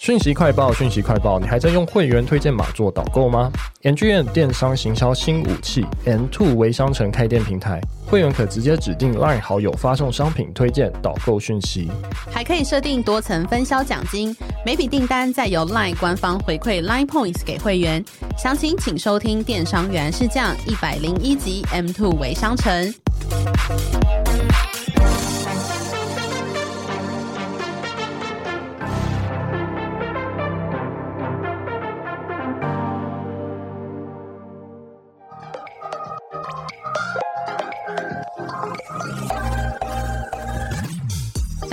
讯息快报，讯息快报，你还在用会员推荐码做导购吗 ngm 电商行销新武器，M Two 微商城开店平台，会员可直接指定 LINE 好友发送商品推荐导购讯息，还可以设定多层分销奖金，每笔订单再由 LINE 官方回馈 LINE Points 给会员。详情请收听电商原来是这样一百零一集 M Two 微商城。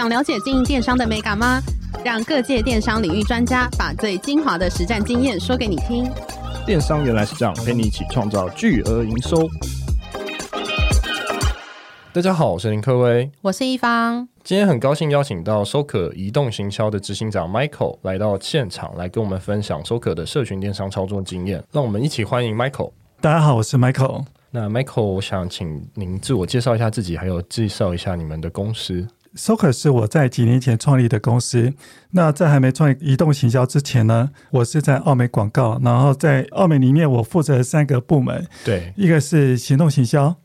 想了解经营电商的美感吗？让各界电商领域专家把最精华的实战经验说给你听。电商原来是这样，陪你一起创造巨额营收。大家好，我是林科威，我是一方。今天很高兴邀请到 SOCR 移动行销的执行长 Michael 来到现场，来跟我们分享 SOCR 的社群电商操作经验。让我们一起欢迎 Michael。大家好，我是 Michael。那 Michael，我想请您自我介绍一下自己，还有介绍一下你们的公司。SOCR 是我在几年前创立的公司。那在还没创立移动行销之前呢，我是在奥美广告，然后在奥美里面，我负责三个部门。对，一个是行动行销，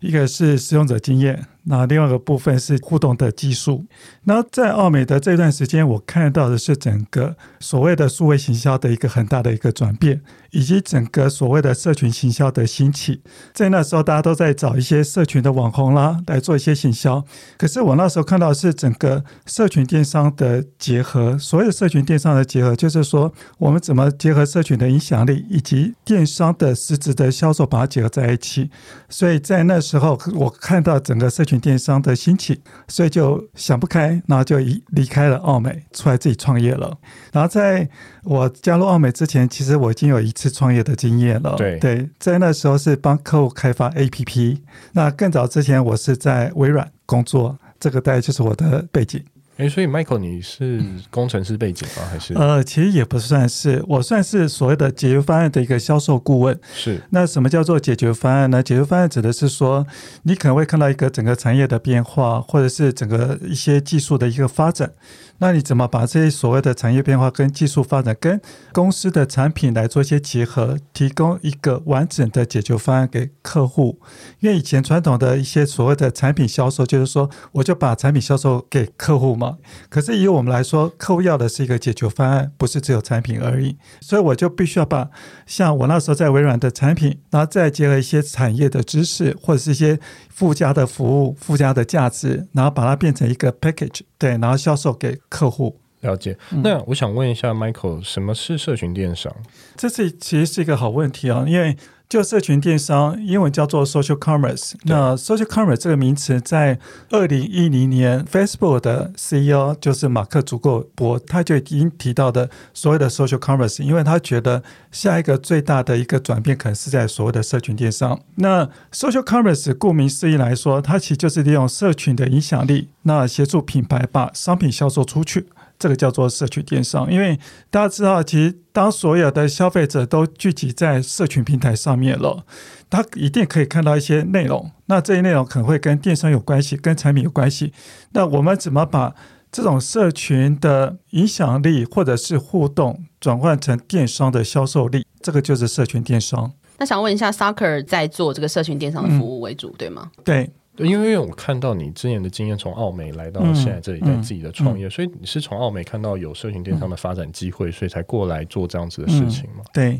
一个是使用者经验。那另外一个部分是互动的技术。那在奥美的这段时间，我看到的是整个所谓的数位行销的一个很大的一个转变，以及整个所谓的社群行销的兴起。在那时候，大家都在找一些社群的网红啦，来做一些行销。可是我那时候看到是整个社群电商的结合。所谓的社群电商的结合，就是说我们怎么结合社群的影响力，以及电商的实质的销售，把它结合在一起。所以在那时候，我看到整个社电商的兴起，所以就想不开，然后就离离开了奥美，出来自己创业了。然后在我加入奥美之前，其实我已经有一次创业的经验了。对对，在那时候是帮客户开发 APP。那更早之前，我是在微软工作，这个大概就是我的背景。哎，所以 Michael，你是工程师背景吗？还是？呃，其实也不算是，我算是所谓的解决方案的一个销售顾问。是。那什么叫做解决方案呢？解决方案指的是说，你可能会看到一个整个产业的变化，或者是整个一些技术的一个发展。那你怎么把这些所谓的产业变化跟技术发展跟公司的产品来做一些结合，提供一个完整的解决方案给客户？因为以前传统的一些所谓的产品销售，就是说我就把产品销售给客户嘛。可是以我们来说，客户要的是一个解决方案，不是只有产品而已。所以我就必须要把像我那时候在微软的产品，然后再结合一些产业的知识或者是一些附加的服务、附加的价值，然后把它变成一个 package，对，然后销售给。客户。了解，那我想问一下 Michael，什么是社群电商？这是其实是一个好问题啊，因为就社群电商，英文叫做 social commerce。那 social commerce 这个名词，在二零一零年，Facebook 的 CEO 就是马克·祖克伯，他就已经提到的所有的 social commerce，因为他觉得下一个最大的一个转变，可能是在所谓的社群电商。那 social commerce 顾名思义来说，它其实就是利用社群的影响力，那协助品牌把商品销售出去。这个叫做社群电商，因为大家知道，其实当所有的消费者都聚集在社群平台上面了，他一定可以看到一些内容。那这些内容可能会跟电商有关系，跟产品有关系。那我们怎么把这种社群的影响力或者是互动转换成电商的销售力？这个就是社群电商。那想问一下，SOCR 在做这个社群电商的服务为主，嗯、对吗？对。因为我看到你之前的经验，从澳美来到现在这里，在自己的创业，嗯嗯、所以你是从澳美看到有社群电商的发展机会，嗯、所以才过来做这样子的事情吗？嗯、对，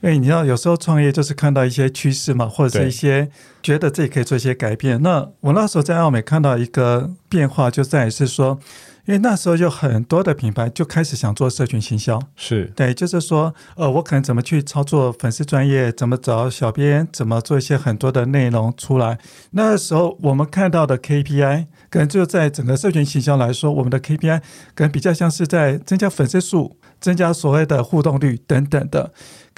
因为你知道，有时候创业就是看到一些趋势嘛，或者是一些觉得自己可以做一些改变。那我那时候在澳美看到一个变化，就在于是说。因为那时候有很多的品牌就开始想做社群行销，是对，就是说，呃，我可能怎么去操作粉丝专业，怎么找小编，怎么做一些很多的内容出来。那时候我们看到的 KPI，可能就在整个社群行销来说，我们的 KPI 可能比较像是在增加粉丝数。增加所谓的互动率等等的，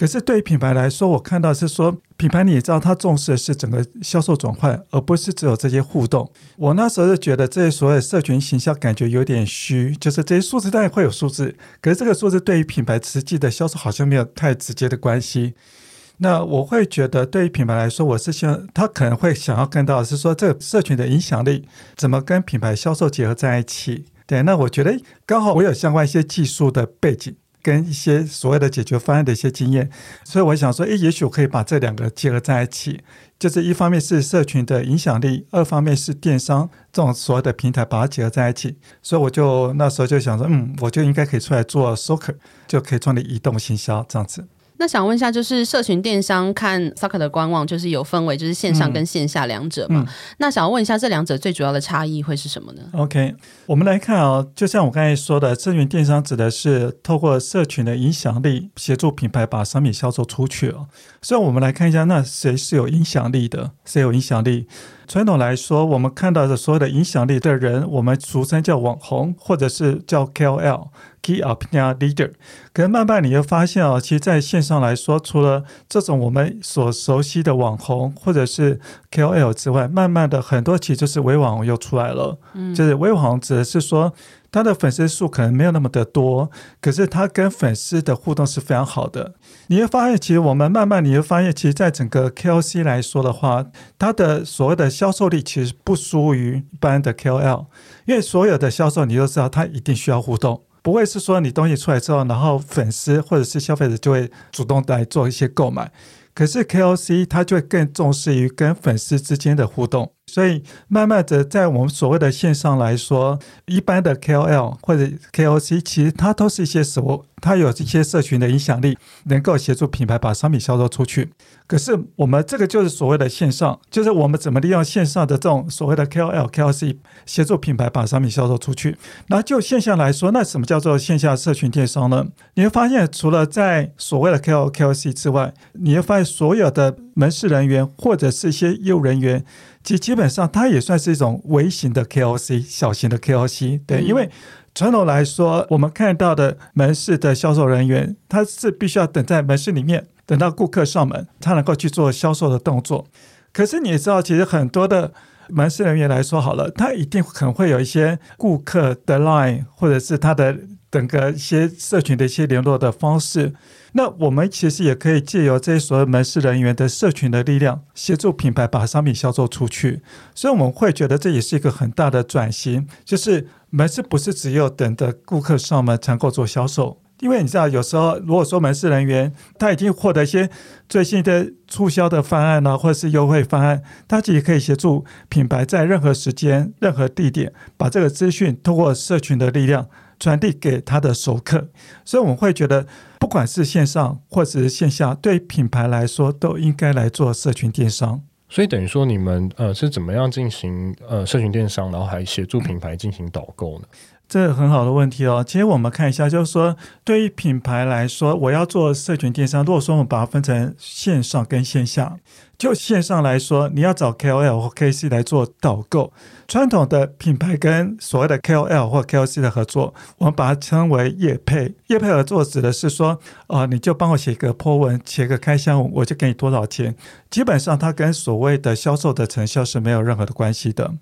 可是对于品牌来说，我看到是说，品牌你也知道，它重视的是整个销售转换，而不是只有这些互动。我那时候就觉得这些所谓的社群行销感觉有点虚，就是这些数字当然会有数字，可是这个数字对于品牌实际的销售好像没有太直接的关系。那我会觉得，对于品牌来说，我是希望他可能会想要看到是说，这个社群的影响力怎么跟品牌销售结合在一起。对，那我觉得刚好我有相关一些技术的背景。跟一些所谓的解决方案的一些经验，所以我想说，诶，也许我可以把这两个结合在一起，就是一方面是社群的影响力，二方面是电商这种所有的平台，把它结合在一起。所以我就那时候就想说，嗯，我就应该可以出来做 Soccer，就可以创立移动行销这样子。那想问一下，就是社群电商看 Soccer 的官网，就是有分为就是线上跟线下两者嘛？嗯嗯、那想要问一下，这两者最主要的差异会是什么呢？OK，我们来看啊、哦，就像我刚才说的，社群电商指的是透过社群的影响力，协助品牌把商品销售出去哦。所以我们来看一下，那谁是有影响力的？谁有影响力？传统来说，我们看到的所有的影响力的人，我们俗称叫网红，或者是叫 KOL。Key Opinion Leader，可是慢慢你会发现啊，其实在线上来说，除了这种我们所熟悉的网红或者是 KOL 之外，慢慢的很多其实就是微网红又出来了。嗯，就是微网红指的是说，他的粉丝数可能没有那么的多，可是他跟粉丝的互动是非常好的。你会发现，其实我们慢慢你会发现，其实在整个 KOC 来说的话，他的所谓的销售力其实不输于一般的 KOL，因为所有的销售你都知道，他一定需要互动。不会是说你东西出来之后，然后粉丝或者是消费者就会主动来做一些购买。可是 KOC 它就会更重视于跟粉丝之间的互动，所以慢慢的在我们所谓的线上来说，一般的 KOL 或者 KOC 其实它都是一些什么？它有一些社群的影响力，能够协助品牌把商品销售出去。可是我们这个就是所谓的线上，就是我们怎么利用线上的这种所谓的 KOL、KOC 协助品牌把商品销售出去。那就线下来说，那什么叫做线下社群电商呢？你会发现，除了在所谓的 KOL、KOC 之外，你会发现所有的门市人员或者是一些业务人员，其基本上它也算是一种微型的 KOC、小型的 KOC。对，因为。传统来说，我们看到的门市的销售人员，他是必须要等在门市里面，等到顾客上门，他能够去做销售的动作。可是你也知道，其实很多的门市人员来说，好了，他一定可能会有一些顾客的 line，或者是他的整个一些社群的一些联络的方式。那我们其实也可以借由这些所有门市人员的社群的力量，协助品牌把商品销售出去。所以我们会觉得这也是一个很大的转型，就是门市不是只有等着顾客上门才能够做销售，因为你知道，有时候如果说门市人员他已经获得一些最新的促销的方案呢，或者是优惠方案，他其实可以协助品牌在任何时间、任何地点，把这个资讯通过社群的力量传递给他的熟客。所以我们会觉得。不管是线上或者是线下，对品牌来说都应该来做社群电商。所以等于说，你们呃是怎么样进行呃社群电商，然后还协助品牌进行导购呢？这个很好的问题哦。其实我们看一下，就是说，对于品牌来说，我要做社群电商，如果说我们把它分成线上跟线下。就线上来说，你要找 KOL 或 KC 来做导购。传统的品牌跟所谓的 KOL 或 KOC 的合作，我们把它称为业配。业配合作指的是说，啊、呃，你就帮我写个 po 文，写个开箱文，我就给你多少钱。基本上，它跟所谓的销售的成效是没有任何的关系的。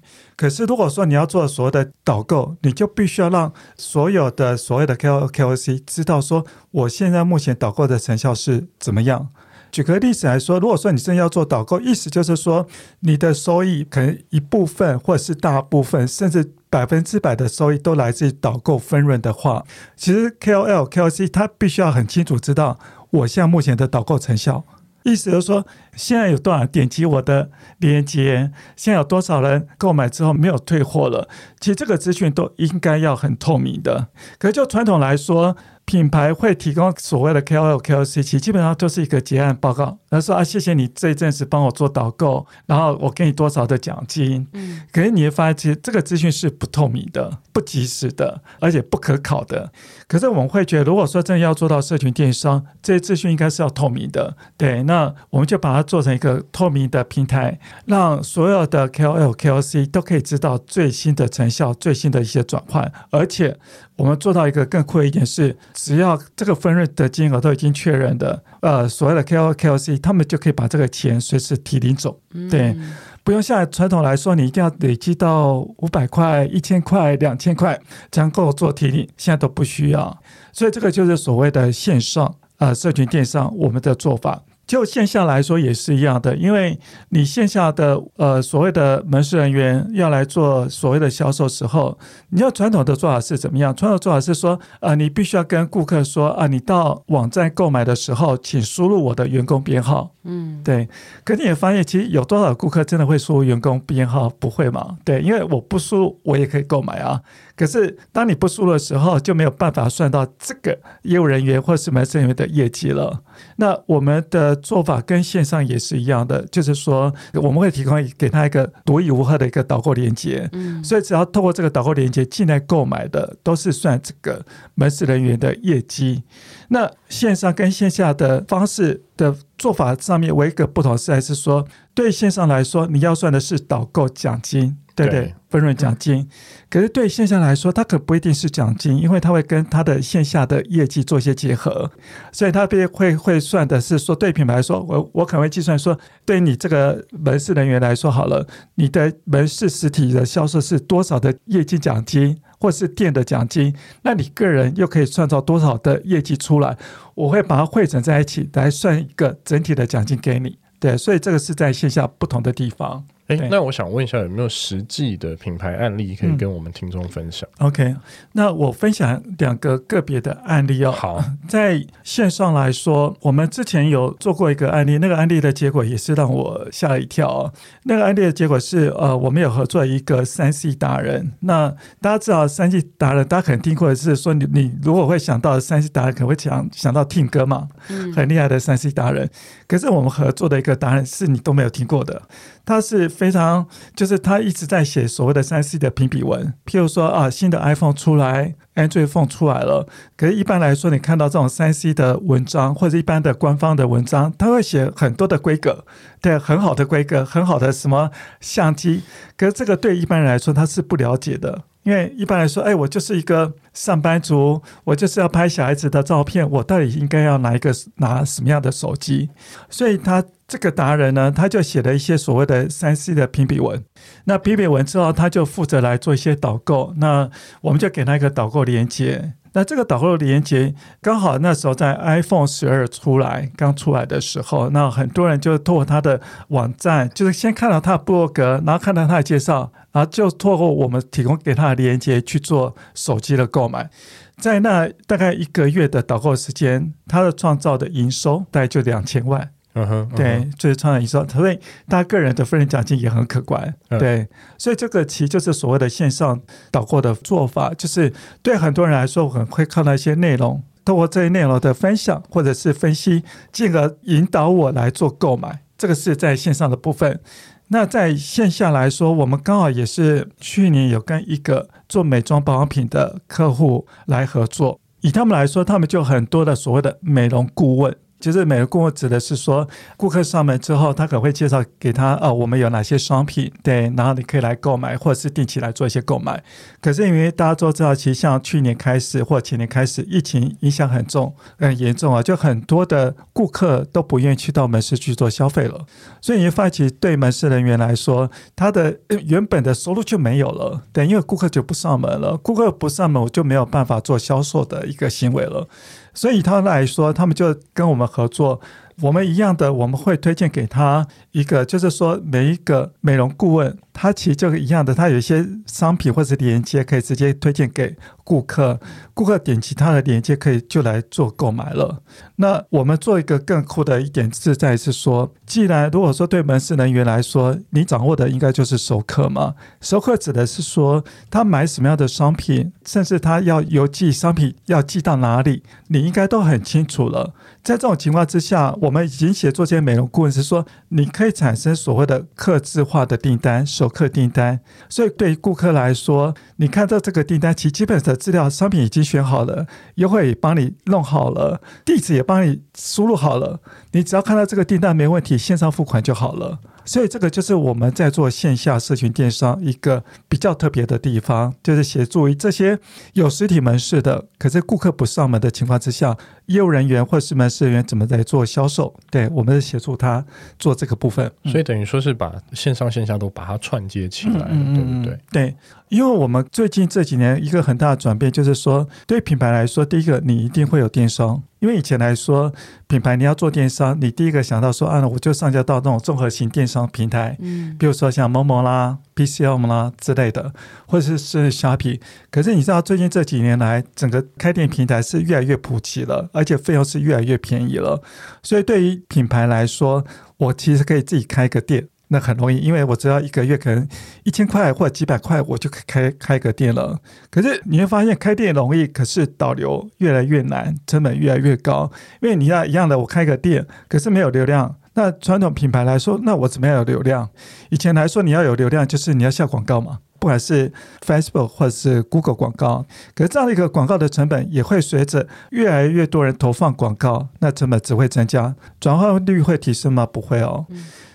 可是，如果说你要做所谓的导购，你就必须要让所有的所谓的 KOL、KOC 知道说，我现在目前导购的成效是怎么样。举个例子来说，如果说你真要做导购，意思就是说，你的收益可能一部分或是大部分，甚至百分之百的收益都来自于导购分润的话，其实 KOL、KOC 他必须要很清楚知道我现在目前的导购成效。意思就是说，现在有多少点击我的链接，现在有多少人购买之后没有退货了，其实这个资讯都应该要很透明的。可是就传统来说，品牌会提供所谓的 KOL、KOC，其实基本上都是一个结案报告。他说啊，谢谢你这一阵子帮我做导购，然后我给你多少的奖金。嗯，可是你会发现，其实这个资讯是不透明的、不及时的，而且不可考的。可是我们会觉得，如果说真的要做到社群电商，这些资讯应该是要透明的。对，那我们就把它做成一个透明的平台，让所有的 KOL、KOC 都可以知道最新的成效、最新的一些转换，而且。我们做到一个更酷的一点是，只要这个分润的金额都已经确认的，呃，所谓的 KOL、KOC，他们就可以把这个钱随时提领走，对，不用像传统来说，你一定要累积到五百块、一千块、两千块才能够做提领，现在都不需要，所以这个就是所谓的线上呃社群电商我们的做法。就线下来说也是一样的，因为你线下的呃所谓的门市人员要来做所谓的销售时候，你要传统的做法是怎么样？传统做法是说，呃，你必须要跟顾客说啊，你到网站购买的时候，请输入我的员工编号。嗯，对。可你也发现，其实有多少顾客真的会输入员工编号？不会嘛？对，因为我不输，我也可以购买啊。可是，当你不输的时候，就没有办法算到这个业务人员或是门市人员的业绩了。那我们的做法跟线上也是一样的，就是说，我们会提供给他一个独一无二的一个导购链接。嗯，所以只要透过这个导购链接进来购买的，都是算这个门市人员的业绩。那线上跟线下的方式的做法上面，唯一一个不同是还是说，对线上来说，你要算的是导购奖金。对对，分润奖金。可是对线下来说，它可不一定是奖金，因为它会跟它的线下的业绩做一些结合，所以它会会会算的是说，对品牌来说，我我可能会计算说，对你这个门市人员来说，好了，你的门市实体的销售是多少的业绩奖金，或是店的奖金，那你个人又可以创造多少的业绩出来？我会把它汇整在一起来算一个整体的奖金给你。对，所以这个是在线下不同的地方。哎，那我想问一下，有没有实际的品牌案例可以跟我们听众分享？嗯，OK，那我分享两个个别的案例哦。好，在线上来说，我们之前有做过一个案例，那个案例的结果也是让我吓了一跳哦。那个案例的结果是，呃，我们有合作一个三 C 达人。那大家知道三 C 达人，大家可能听过的是说，你你如果会想到三 C 达人，可能会想想到 Tim 哥嘛，很厉害的三 C 达人。可是我们合作的一个达人是你都没有听过的。他是非常，就是他一直在写所谓的三 C 的评比文，譬如说啊，新的 iPhone 出来，Android Phone 出来了。可是，一般来说，你看到这种三 C 的文章，或者一般的官方的文章，他会写很多的规格，对，很好的规格，很好的什么相机。可是，这个对一般人来说，他是不了解的。因为一般来说，哎，我就是一个上班族，我就是要拍小孩子的照片，我到底应该要拿一个拿什么样的手机？所以他这个达人呢，他就写了一些所谓的三 C 的评比文。那评比文之后，他就负责来做一些导购。那我们就给他一个导购链接。那这个导购链接刚好那时候在 iPhone 十二出来刚出来的时候，那很多人就透过他的网站，就是先看到他的部落格，然后看到他的介绍。然后就透过我们提供给他的连接去做手机的购买，在那大概一个月的导购时间，他的创造的营收大概就两千万。嗯哼，嗯哼对，就是创造营收，所以他个人的分润奖金也很可观。嗯、对，所以这个其实就是所谓的线上导购的做法，就是对很多人来说，我们会看到一些内容，通过这些内容的分享或者是分析，进而引导我来做购买。这个是在线上的部分。那在线下来说，我们刚好也是去年有跟一个做美妆保养品的客户来合作，以他们来说，他们就很多的所谓的美容顾问。就是美容顾问指的是说，顾客上门之后，他可能会介绍给他，哦，我们有哪些商品，对，然后你可以来购买，或者是定期来做一些购买。可是因为大家都知道，其实像去年开始或前年开始，疫情影响很重、很严重啊，就很多的顾客都不愿意去到门市去做消费了。所以你发现，其实对门市人员来说，他的原本的收入就没有了，对，因为顾客就不上门了，顾客不上门，我就没有办法做销售的一个行为了。所以他来说，他们就跟我们合作。我们一样的，我们会推荐给他一个，就是说每一个美容顾问，他其实就一样的，他有一些商品或者连接可以直接推荐给顾客，顾客点击他的链接可以就来做购买了。那我们做一个更酷的一点是在是说，既然如果说对门市人员来说，你掌握的应该就是熟客嘛，熟客指的是说他买什么样的商品，甚至他要邮寄商品要寄到哪里，你应该都很清楚了。在这种情况之下，我们已经写作些美容顾问是说，你可以产生所谓的客制化的订单、熟客订单。所以对于顾客来说，你看到这个订单，其基本上资料、商品已经选好了，优惠也帮你弄好了，地址也帮你输入好了，你只要看到这个订单没问题，线上付款就好了。所以这个就是我们在做线下社群电商一个比较特别的地方，就是协助于这些有实体门市的，可是顾客不上门的情况之下，业务人员或是门市人员怎么在做销售？对，我们是协助他做这个部分。所以等于说是把线上线下都把它串接起来，嗯、对不对？对，因为我们最近这几年一个很大的转变就是说，对品牌来说，第一个你一定会有电商。因为以前来说，品牌你要做电商，你第一个想到说啊，我就上架到那种综合型电商平台，嗯，比如说像某某啦、PCM 啦之类的，或者是是 Shopee。可是你知道，最近这几年来，整个开店平台是越来越普及了，而且费用是越来越便宜了。所以对于品牌来说，我其实可以自己开个店。那很容易，因为我只要一个月可能一千块或者几百块，我就可以开开个店了。可是你会发现开店容易，可是导流越来越难，成本越来越高。因为你要一样的，我开个店，可是没有流量。那传统品牌来说，那我怎么样有流量？以前来说，你要有流量，就是你要下广告嘛，不管是 Facebook 或者是 Google 广告。可是这样的一个广告的成本也会随着越来越多人投放广告，那成本只会增加，转化率会提升吗？不会哦。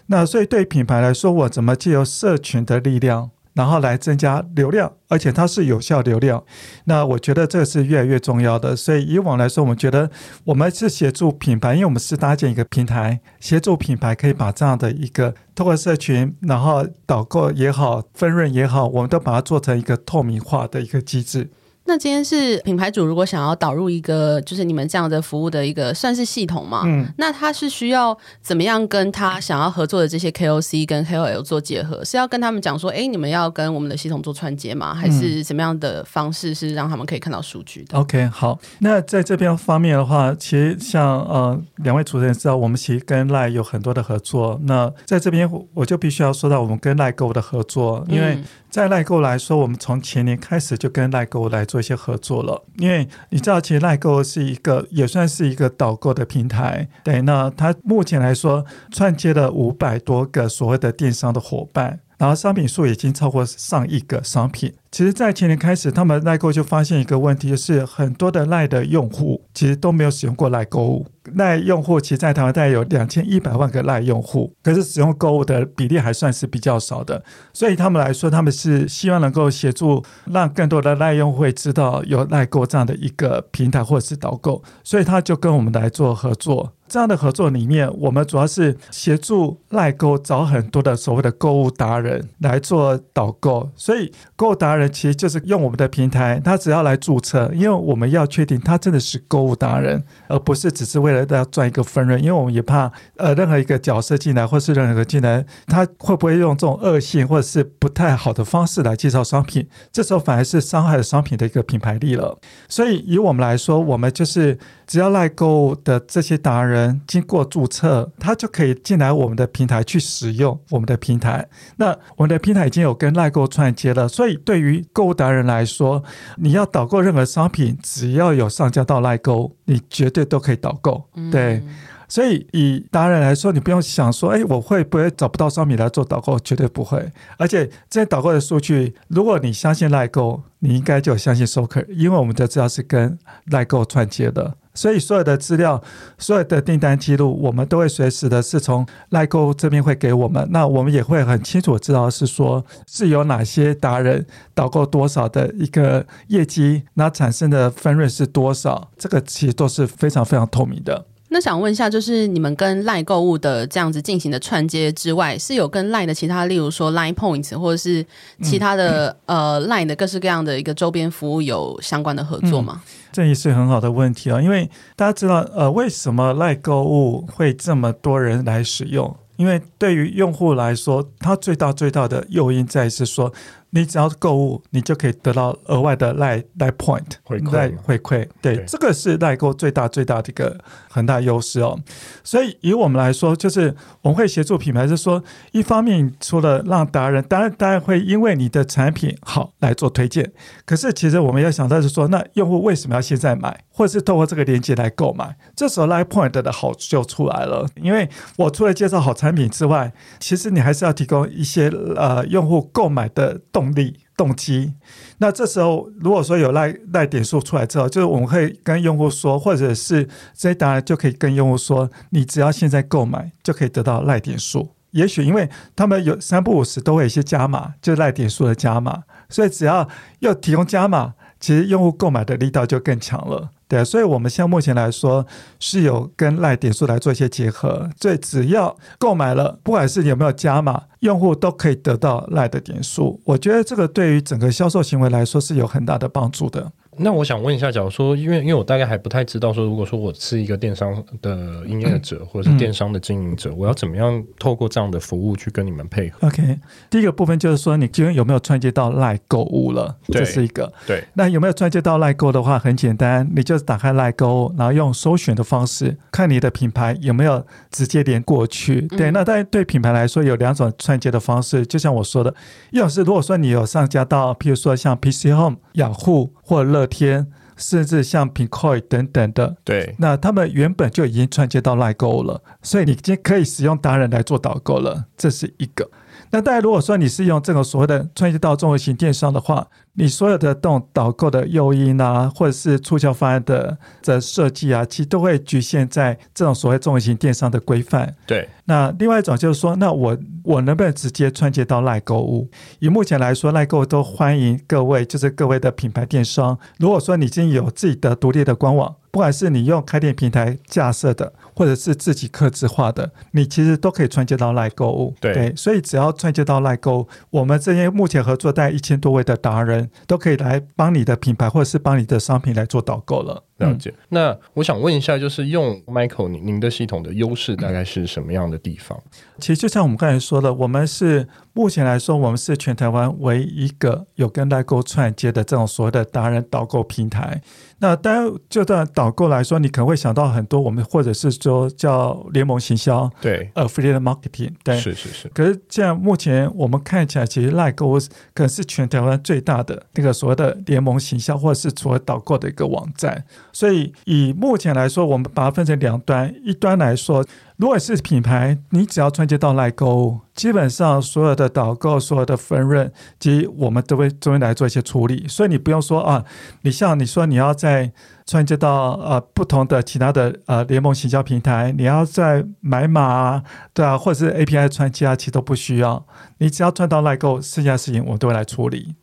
那所以对品牌来说，我怎么借由社群的力量，然后来增加流量，而且它是有效流量。那我觉得这是越来越重要的。所以以往来说，我们觉得我们是协助品牌，因为我们是搭建一个平台，协助品牌可以把这样的一个通过社群，然后导购也好，分润也好，我们都把它做成一个透明化的一个机制。那今天是品牌主，如果想要导入一个就是你们这样的服务的一个算是系统嘛？嗯，那他是需要怎么样跟他想要合作的这些 KOC 跟 KOL 做结合？是要跟他们讲说，哎，你们要跟我们的系统做串接吗？还是怎么样的方式是让他们可以看到数据的？OK，好。那在这边方面的话，其实像呃两位主持人知道，我们其实跟 LINE 有很多的合作。那在这边我就必须要说到我们跟 LINE Go 的合作，因为在赖购来说，我们从前年开始就跟赖购来做。一些合作了，因为你知道，其实赖购是一个也算是一个导购的平台。对，那它目前来说串接了五百多个所谓的电商的伙伴，然后商品数已经超过上亿个商品。其实，在前年开始，他们 LINE Go 就发现一个问题，就是很多的赖的用户其实都没有使用过赖购物。赖用户其实在台湾大概有两千一百万个赖用户，可是使用购物的比例还算是比较少的。所以他们来说，他们是希望能够协助让更多的赖用户知道有赖购这样的一个平台或者是导购，所以他就跟我们来做合作。这样的合作里面，我们主要是协助赖购找很多的所谓的购物达人来做导购，所以购物达人。其实就是用我们的平台，他只要来注册，因为我们要确定他真的是购物达人，而不是只是为了要赚一个分润。因为我们也怕，呃，任何一个角色进来，或是任何一个进来，他会不会用这种恶性或者是不太好的方式来介绍商品？这时候反而是伤害了商品的一个品牌力了。所以以我们来说，我们就是只要 LINE 购物的这些达人经过注册，他就可以进来我们的平台去使用我们的平台。那我们的平台已经有跟 LINE 购串接了，所以对于购物达人来说，你要导购任何商品，只要有上架到 LINE 购，你绝对都可以导购。对，嗯、所以以达人来说，你不用想说，哎，我会不会找不到商品来做导购？绝对不会。而且这些导购的数据，如果你相信 LINE 购，你应该就相信 Soker，因为我们的资料是跟 LINE 购串接的。所以所有的资料、所有的订单记录，我们都会随时的是从奈购这边会给我们。那我们也会很清楚知道是说是有哪些达人导购多少的一个业绩，那产生的分润是多少，这个其实都是非常非常透明的。那想问一下，就是你们跟 LINE 购物的这样子进行的串接之外，是有跟 LINE 的其他，例如说 LINE Points 或者是其他的、嗯、呃 LINE 的各式各样的一个周边服务有相关的合作吗？嗯、这也是很好的问题啊，因为大家知道，呃，为什么 LINE 购物会这么多人来使用？因为对于用户来说，它最大最大的诱因在于是说。你只要购物，你就可以得到额外的 LINE LINE point 回馈回馈。对，对这个是 LINE 购最大最大的一个很大优势哦。所以以我们来说，就是我们会协助品牌，是说一方面除了让达人，当然当然会因为你的产品好来做推荐。可是其实我们要想到是说，那用户为什么要现在买，或者是透过这个链接来购买？这时候 LINE point 的好处就出来了，因为我除了介绍好产品之外，其实你还是要提供一些呃用户购买的动动力、动机，那这时候如果说有赖赖点数出来之后，就是我们可以跟用户说，或者是这些达人就可以跟用户说，你只要现在购买就可以得到赖点数。也许因为他们有三不五十都会有一些加码，就赖点数的加码，所以只要要提供加码，其实用户购买的力道就更强了。对，所以我们现在目前来说是有跟赖点数来做一些结合，所以只要购买了，不管是有没有加码，用户都可以得到赖的点数。我觉得这个对于整个销售行为来说是有很大的帮助的。那我想问一下，假如说，因为因为我大概还不太知道说，如果说我是一个电商的营业者，嗯、或者是电商的经营者，嗯、我要怎么样透过这样的服务去跟你们配合？OK，第一个部分就是说，你今天有没有串接到 LINE 购物了？这是一个。对。那有没有串接到 LINE 购的话，很简单，你就打开 LINE 购物，然后用搜寻的方式看你的品牌有没有直接连过去。嗯、对。那当然对品牌来说有两种串接的方式，就像我说的，一种是如果说你有上架到，譬如说像 PC Home、雅虎或乐天。甚至像 p i n c o i 等等的，对，那他们原本就已经串接到 LINE 购物了，所以你已经可以使用达人来做导购了，这是一个。那大家如果说你是用这种所谓的串接到综合型电商的话，你所有的这种导购的诱因啊，或者是促销方案的的设计啊，其实都会局限在这种所谓综合型电商的规范。对。那另外一种就是说，那我我能不能直接串接到 LINE 购物？以目前来说，LINE 购物都欢迎各位，就是各位的品牌电商。如果说你已经有自己的独立的官网。不管是你用开店平台架设的，或者是自己刻制化的，你其实都可以串接到 LINE 购物。对，对，所以只要串接到 LINE 购物，我们这些目前合作带一千多位的达人，都可以来帮你的品牌或者是帮你的商品来做导购了。了解。嗯、那我想问一下，就是用 Michael 您您的系统的优势大概是什么样的地方？其实就像我们刚才说的，我们是目前来说，我们是全台湾唯一一个有跟 LINE 购串接的这种所谓的达人导购平台。那当然，就算导购来说，你可能会想到很多，我们或者是说叫联盟行销，对，affiliate marketing，对，是是是。可是现在目前我们看起来，其实 LINE 购可能是全台湾最大的那个所谓的联盟行销，或者是所谓导购的一个网站。所以以目前来说，我们把它分成两端，一端来说。如果是品牌，你只要串接到赖购物，基本上所有的导购、所有的分润，及我们都会这边来做一些处理，所以你不用说啊，你像你说你要在串接到呃不同的其他的呃联盟行销平台，你要在买码啊，对啊，或者是 API 串接啊，其实都不需要，你只要串到赖购，剩下的事情我都会来处理。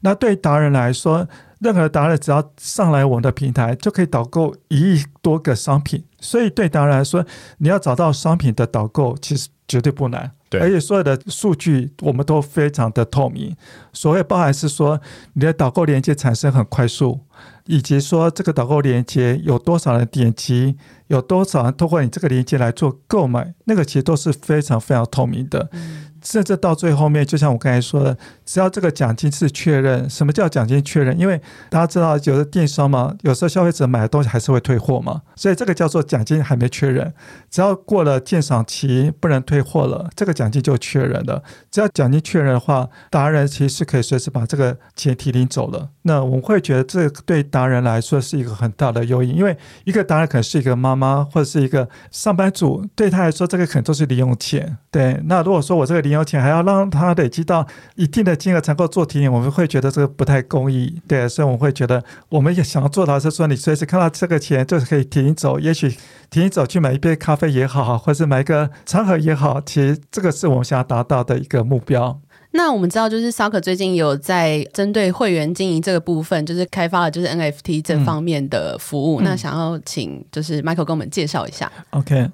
那对达人来说，任何达人只要上来我们的平台，就可以导购一亿多个商品。所以对达人来说，你要找到商品的导购，其实绝对不难。对，而且所有的数据我们都非常的透明。所谓包含是说，你的导购连接产生很快速，以及说这个导购链接有多少人点击，有多少人通过你这个链接来做购买，那个其实都是非常非常透明的。嗯甚至到最后面，就像我刚才说的，只要这个奖金是确认，什么叫奖金确认？因为大家知道，有的电商嘛，有时候消费者买的东西还是会退货嘛，所以这个叫做奖金还没确认。只要过了鉴赏期，不能退货了，这个奖金就确认了。只要奖金确认的话，达人其实是可以随时把这个钱提领走了。那我们会觉得，这对达人来说是一个很大的诱因，因为一个达人可能是一个妈妈或者是一个上班族，对他来说，这个可能都是零用钱。对，那如果说我这个零用钱还要让他累积到一定的金额才够做提领，我们会觉得这个不太公义。对，所以我们会觉得，我们也想要做到是说，你随时看到这个钱就是可以提领走，也许提领走去买一杯咖啡也好，或者是买一个餐盒也好，其实这个是我们想要达到的一个目标。那我们知道，就是 Stalker 最近有在针对会员经营这个部分，就是开发了就是 NFT 这方面的服务。嗯、那想要请就是 Michael 跟我们介绍一下。OK。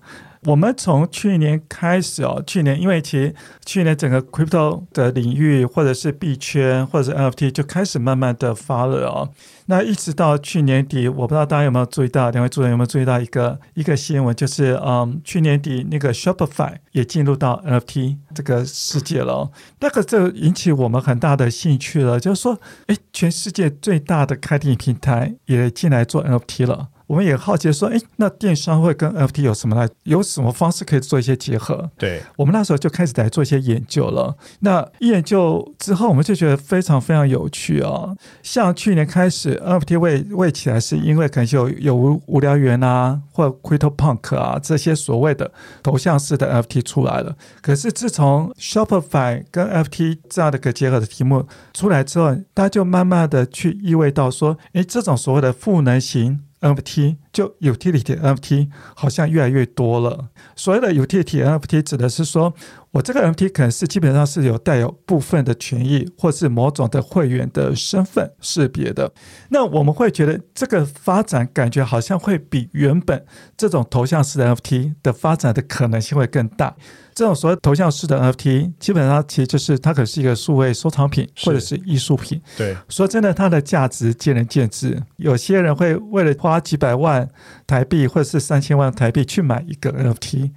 我们从去年开始哦，去年因为其实去年整个 crypto 的领域，或者是币圈，或者是 NFT 就开始慢慢的发热哦。那一直到去年底，我不知道大家有没有注意到，两位主人有没有注意到一个一个新闻，就是嗯，去年底那个 Shopify 也进入到 NFT 这个世界了。那个就引起我们很大的兴趣了，就是说，诶，全世界最大的开店平台也进来做 NFT 了。我们也好奇说，哎，那电商会跟 NFT 有什么来？有什么方式可以做一些结合？对，我们那时候就开始来做一些研究了。那研究之后，我们就觉得非常非常有趣哦。像去年开始，NFT 会为起来，是因为可能有有无无聊猿啊，或 CryptoPunk 啊这些所谓的头像式的 NFT 出来了。可是自从 Shopify 跟 NFT 这样的一个结合的题目出来之后，大家就慢慢的去意味到说，哎，这种所谓的赋能型。NFT 就 utility NFT 好像越来越多了。所谓的 utility NFT 指的是说，我这个 NFT 可能是基本上是有带有部分的权益，或是某种的会员的身份识别的。那我们会觉得这个发展感觉好像会比原本这种头像式的 NFT 的发展的可能性会更大。这种所谓头像式的 NFT，基本上其实就是它可是一个数位收藏品或者是艺术品。对，说真的，它的价值见仁见智。有些人会为了花几百万台币或者是三千万台币去买一个 NFT。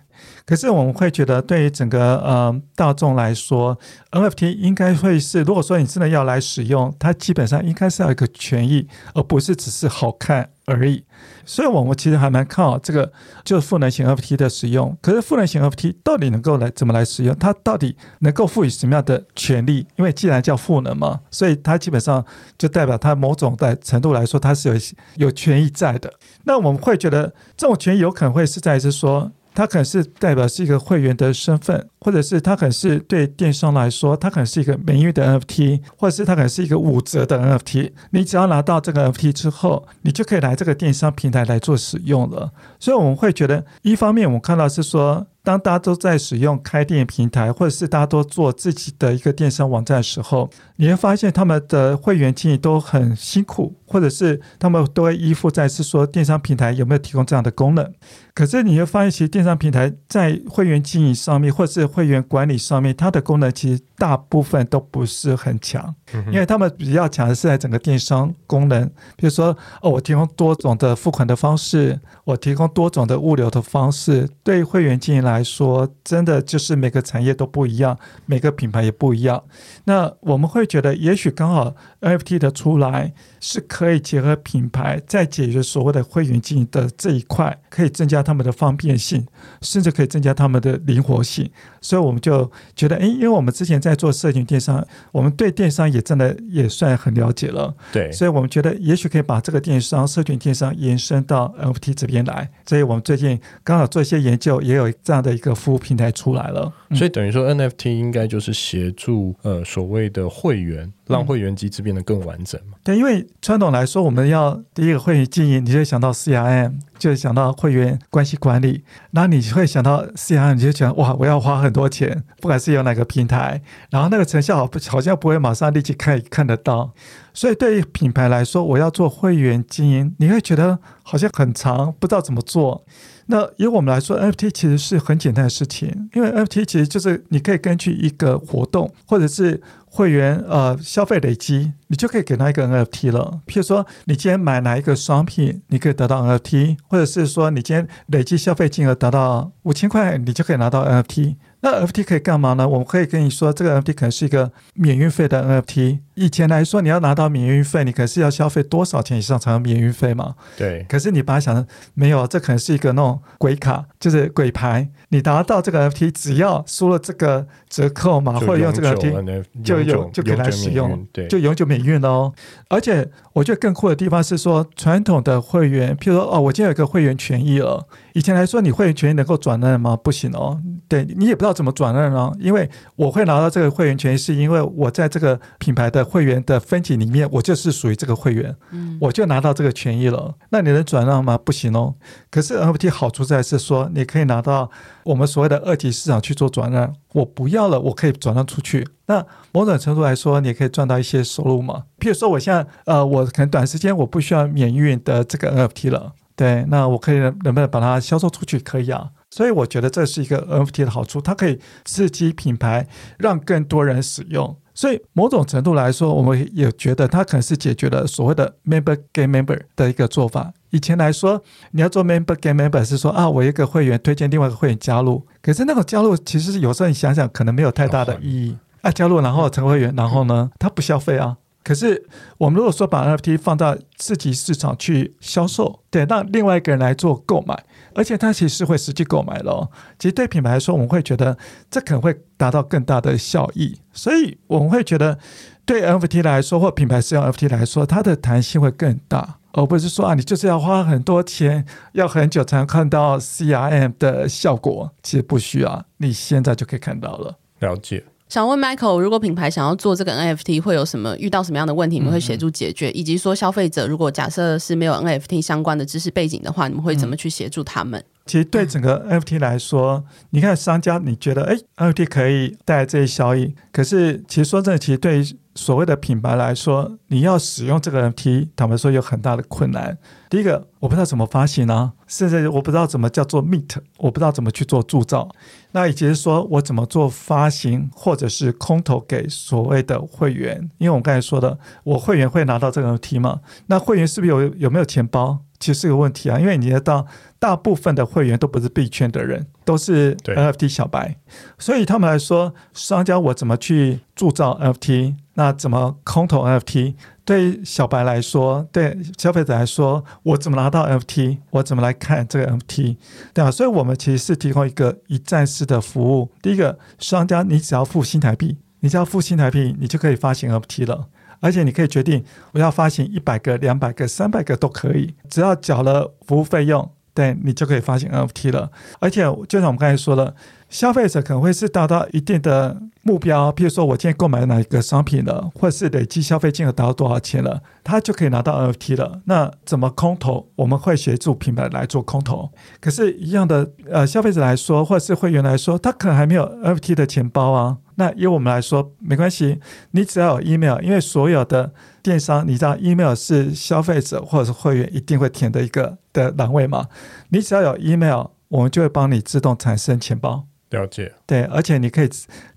可是我们会觉得，对于整个呃大众来说，NFT 应该会是，如果说你真的要来使用，它基本上应该是要一个权益，而不是只是好看而已。所以，我们其实还蛮看好这个，就是赋能型 NFT 的使用。可是，赋能型 NFT 到底能够来怎么来使用？它到底能够赋予什么样的权利？因为既然叫赋能嘛，所以它基本上就代表它某种的程度来说，它是有有权益在的。那我们会觉得，这种权益有可能会是在是说。它可能是代表是一个会员的身份，或者是它可能是对电商来说，它可能是一个名誉的 NFT，或者是它可能是一个五折的 NFT。你只要拿到这个 NFT 之后，你就可以来这个电商平台来做使用了。所以我们会觉得，一方面我们看到是说。当大家都在使用开店平台，或者是大家都做自己的一个电商网站的时候，你会发现他们的会员经营都很辛苦，或者是他们都会依附在是说电商平台有没有提供这样的功能。可是你会发现，其实电商平台在会员经营上面，或者是会员管理上面，它的功能其实大部分都不是很强，因为他们比较强的是在整个电商功能，比如说哦，我提供多种的付款的方式，我提供多种的物流的方式，对会员经营来。来说，真的就是每个产业都不一样，每个品牌也不一样。那我们会觉得，也许刚好 NFT 的出来是可以结合品牌，在解决所谓的会员经营的这一块，可以增加他们的方便性，甚至可以增加他们的灵活性。所以我们就觉得，诶，因为我们之前在做社群电商，我们对电商也真的也算很了解了。对，所以我们觉得，也许可以把这个电商、社群电商延伸到 NFT 这边来。所以我们最近刚好做一些研究，也有这样的一个服务平台出来了。嗯、所以等于说，NFT 应该就是协助呃所谓的会员。让会员机制变得更完整嘛？对，因为传统来说，我们要第一个会员经营，你就想到 CRM，就想到会员关系管理。然后你会想到 CRM，你就觉得哇，我要花很多钱，不管是用哪个平台，然后那个成效好好像不会马上立即看看得到。所以对于品牌来说，我要做会员经营，你会觉得好像很长，不知道怎么做。那以我们来说，NFT 其实是很简单的事情，因为 NFT 其实就是你可以根据一个活动或者是。会员呃消费累积，你就可以给他一个 NFT 了。譬如说，你今天买哪一个商品，你可以得到 NFT，或者是说你今天累积消费金额达到五千块，你就可以拿到 NFT。那 NFT 可以干嘛呢？我们可以跟你说，这个 NFT 可能是一个免运费的 NFT。以前来说，你要拿到免运费，你可是要消费多少钱以上才有免运费嘛？对。可是你把它想成没有，这可能是一个那种鬼卡，就是鬼牌。你拿到这个 NFT，只要输了这个折扣嘛，或者用这个 NFT，就有就可以来使用，对，就永久免运哦。而且我觉得更酷的地方是说，传统的会员，譬如说哦，我今天有一个会员权益了。以前来说，你会员权益能够转让吗？不行哦。对，你也不知道怎么转让哦，因为我会拿到这个会员权益，是因为我在这个品牌的会员的分级里面，我就是属于这个会员，嗯，我就拿到这个权益了。那你能转让吗？不行哦。可是 NFT 好处在是说，你可以拿到我们所谓的二级市场去做转让，我不要了，我可以转让出去。那某种程度来说，你也可以赚到一些收入嘛。譬如说，我现在呃，我可能短时间我不需要免运的这个 NFT 了。对，那我可以能不能把它销售出去？可以啊，所以我觉得这是一个 NFT 的好处，它可以刺激品牌，让更多人使用。所以某种程度来说，我们也觉得它可能是解决了所谓的 member g a m e member 的一个做法。以前来说，你要做 member g a m e member 是说啊，我一个会员推荐另外一个会员加入，可是那个加入其实有时候你想想，可能没有太大的意义。啊，加入然后成为会员，然后呢，他不消费啊。可是，我们如果说把 NFT 放到次级市场去销售，对，让另外一个人来做购买，而且他其实会实际购买咯。其实对品牌来说，我们会觉得这可能会达到更大的效益。所以我们会觉得，对 NFT 来说，或品牌使用 NFT 来说，它的弹性会更大，而不是说啊，你就是要花很多钱，要很久才能看到 CRM 的效果。其实不需要，你现在就可以看到了。了解。想问 Michael，如果品牌想要做这个 NFT，会有什么遇到什么样的问题？你们会协助解决？嗯、以及说消费者如果假设是没有 NFT 相关的知识背景的话，你们会怎么去协助他们？其实对整个 NFT 来说，你看商家，你觉得哎，NFT 可以带来这些效益，可是其实说真的，其实对于所谓的品牌来说，你要使用这个 NFT，坦白说有很大的困难。第一个，我不知道怎么发行啊，甚至我不知道怎么叫做 mint，我不知道怎么去做铸造。那以及说我怎么做发行，或者是空投给所谓的会员？因为我刚才说的，我会员会拿到这个 NFT 吗？那会员是不是有有没有钱包？其实是个问题啊，因为你知道，大部分的会员都不是币圈的人，都是 NFT 小白，所以他们来说，商家我怎么去铸造 NFT？那怎么空投 NFT？对于小白来说，对消费者来说，我怎么拿到 NFT？我怎么来看这个 NFT？对吧？所以我们其实是提供一个一站式的服务。第一个，商家你只要付新台币，你只要付新台币，你就可以发行 NFT 了。而且你可以决定我要发行一百个、两百个、三百个都可以，只要缴了服务费用，对你就可以发行 NFT 了。而且就像我们刚才说了，消费者可能会是达到一定的目标，比如说我今天购买哪一个商品了，或是累计消费金额达到多少钱了，他就可以拿到 NFT 了。那怎么空投？我们会协助品牌来做空投。可是，一样的，呃，消费者来说，或是会员来说，他可能还没有 NFT 的钱包啊。那以我们来说，没关系，你只要有 email，因为所有的电商，你知道 email 是消费者或者是会员一定会填的一个的栏位嘛？你只要有 email，我们就会帮你自动产生钱包。了解。对，而且你可以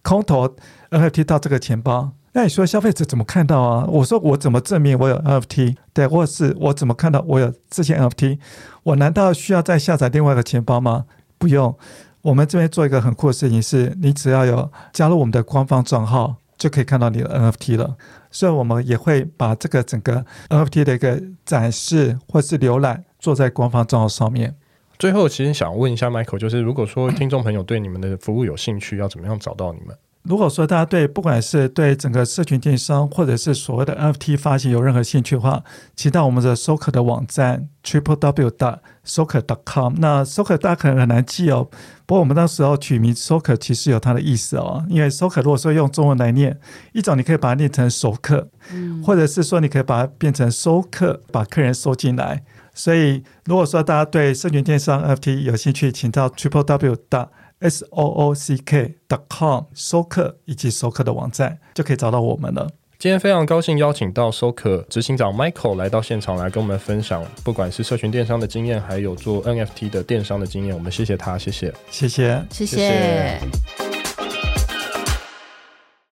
空投 NFT 到这个钱包。那你说消费者怎么看到啊？我说我怎么证明我有 NFT？对，或是我怎么看到我有这些 NFT？我难道需要再下载另外一个钱包吗？不用。我们这边做一个很酷的事情是，你只要有加入我们的官方账号，就可以看到你的 NFT 了。所以，我们也会把这个整个 NFT 的一个展示或是浏览做在官方账号上面。最后，其实想问一下 Michael，就是如果说听众朋友对你们的服务有兴趣，要怎么样找到你们？如果说大家对不管是对整个社群电商，或者是所谓的 NFT 发行有任何兴趣的话，请到我们的 Soker 的网站 triple w dot soker dot com。那 Soker 大家可能很难记哦，不过我们那时候取名 Soker 其实有它的意思哦，因为 Soker 如果说用中文来念，一种你可以把它念成熟客，嗯，或者是说你可以把它变成收客，把客人收进来。所以如果说大家对社群电商 NFT 有兴趣，请到 triple w dot S O O C K dot com 收客以及收客的网站就可以找到我们了。今天非常高兴邀请到收客执行长 Michael 来到现场来跟我们分享，不管是社群电商的经验，还有做 NFT 的电商的经验，我们谢谢他，谢谢，谢谢，谢谢。谢谢